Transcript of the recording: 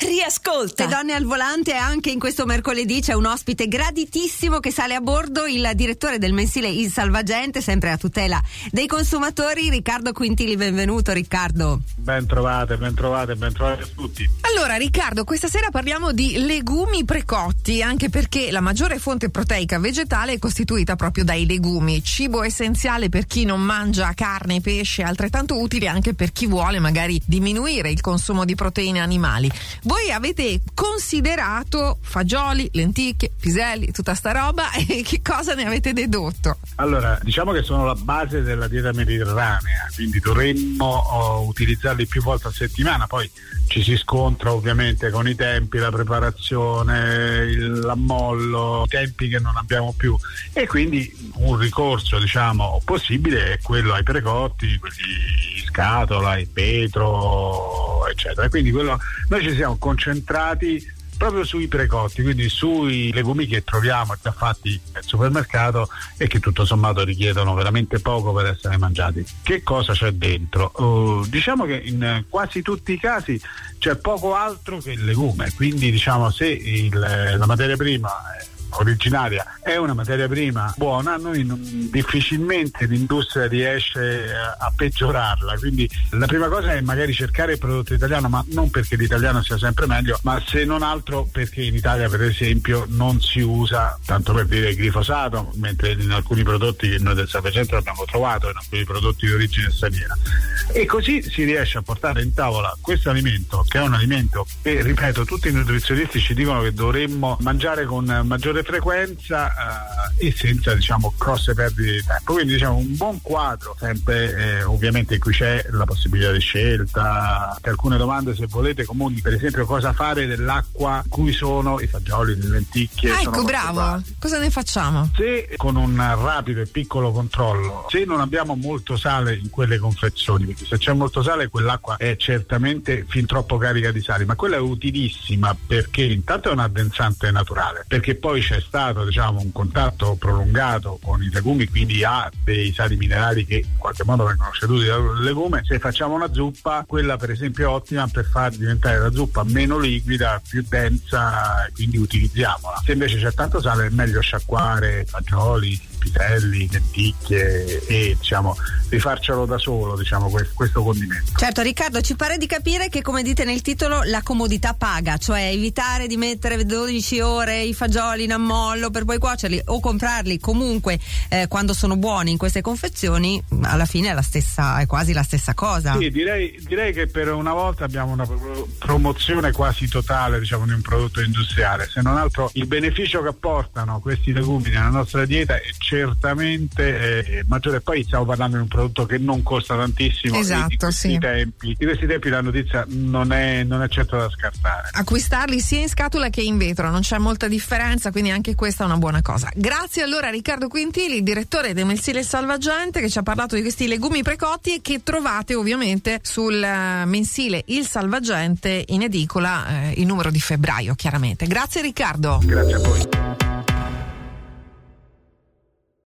Riascolta. Le donne al volante anche in questo mercoledì c'è un ospite graditissimo che sale a bordo, il direttore del mensile Il Salvagente, sempre a tutela dei consumatori, Riccardo Quintili. Benvenuto Riccardo. Ben trovate, ben trovate, ben trovate a tutti. Allora Riccardo, questa sera parliamo di legumi precotti, anche perché la maggiore fonte proteica vegetale è costituita proprio dai legumi, cibo essenziale per chi non mangia carne, pesce, altrettanto utile anche per chi vuole magari diminuire il consumo di proteine animali. Voi avete considerato fagioli, lenticchie, piselli, tutta sta roba? E che cosa ne avete dedotto? Allora, diciamo che sono la base della dieta mediterranea, quindi dovremmo oh, utilizzarli più volte a settimana, poi ci si scontra ovviamente con i tempi, la preparazione, il, l'ammollo, tempi che non abbiamo più. E quindi un ricorso diciamo possibile è quello ai precotti, quelli in scatola, in vetro, eccetera. Quindi quello, noi ci siamo concentrati proprio sui precotti, quindi sui legumi che troviamo già fatti al supermercato e che tutto sommato richiedono veramente poco per essere mangiati. Che cosa c'è dentro? Uh, diciamo che in quasi tutti i casi c'è poco altro che il legume, quindi diciamo se il, la materia prima è originaria è una materia prima buona, noi non, difficilmente l'industria riesce a, a, peggiorarla. Quindi la prima cosa è magari cercare il prodotto italiano, ma non perché l'italiano sia sempre meglio, ma se non altro perché in Italia per esempio non si usa, tanto per dire, il glifosato, mentre in alcuni prodotti che noi del Sapecentro abbiamo trovato, in alcuni prodotti di origine straniera. E così si riesce a portare in tavola questo alimento, che è un alimento che, ripeto, tutti i nutrizionisti ci dicono che dovremmo mangiare con maggiore frequenza eh, e senza diciamo grosse perdite di tempo. Quindi diciamo un buon quadro, sempre eh, ovviamente qui c'è la possibilità di scelta, alcune domande se volete comuni, per esempio cosa fare dell'acqua cui sono i fagioli, le lenticchie. Ah, ecco, bravo. Cosa ne facciamo? Se con un rapido e piccolo controllo, se non abbiamo molto sale in quelle confezioni, perché se c'è molto sale quell'acqua è certamente fin troppo carica di sali, ma quella è utilissima perché intanto è un addensante naturale, perché poi c'è stato diciamo, un contatto prolungato con i legumi, quindi ha dei sali minerali che in qualche modo vengono ceduti dal legume. Se facciamo una zuppa, quella per esempio è ottima per far diventare la zuppa meno liquida, più densa, quindi utilizziamola. Se invece c'è tanto sale è meglio sciacquare fagioli, piselli, lenticchie e diciamo rifarcelo da solo diciamo questo condimento. Certo Riccardo ci pare di capire che come dite nel titolo la comodità paga, cioè evitare di mettere 12 ore i fagioli in ammollo per poi cuocerli o comprarli comunque eh, quando sono buoni in queste confezioni alla fine è la stessa è quasi la stessa cosa. Sì, direi, direi che per una volta abbiamo una promozione quasi totale diciamo di un prodotto industriale, se non altro il beneficio che apportano questi legumi nella nostra dieta è certamente eh, maggiore. Poi stiamo parlando di un prodotto che non costa tantissimo. Esatto, di questi, sì. tempi, di questi tempi la notizia non è, non è certo da scartare. Acquistarli sia in scatola che in vetro, non c'è molta differenza, quindi anche questa è una buona cosa. Grazie allora a Riccardo Quintili, direttore del mensile Salvagente, che ci ha parlato di questi legumi precotti e che trovate ovviamente sul uh, mensile Il Salvagente in edicola uh, il numero di febbraio, chiaramente. Grazie Riccardo. Grazie a voi.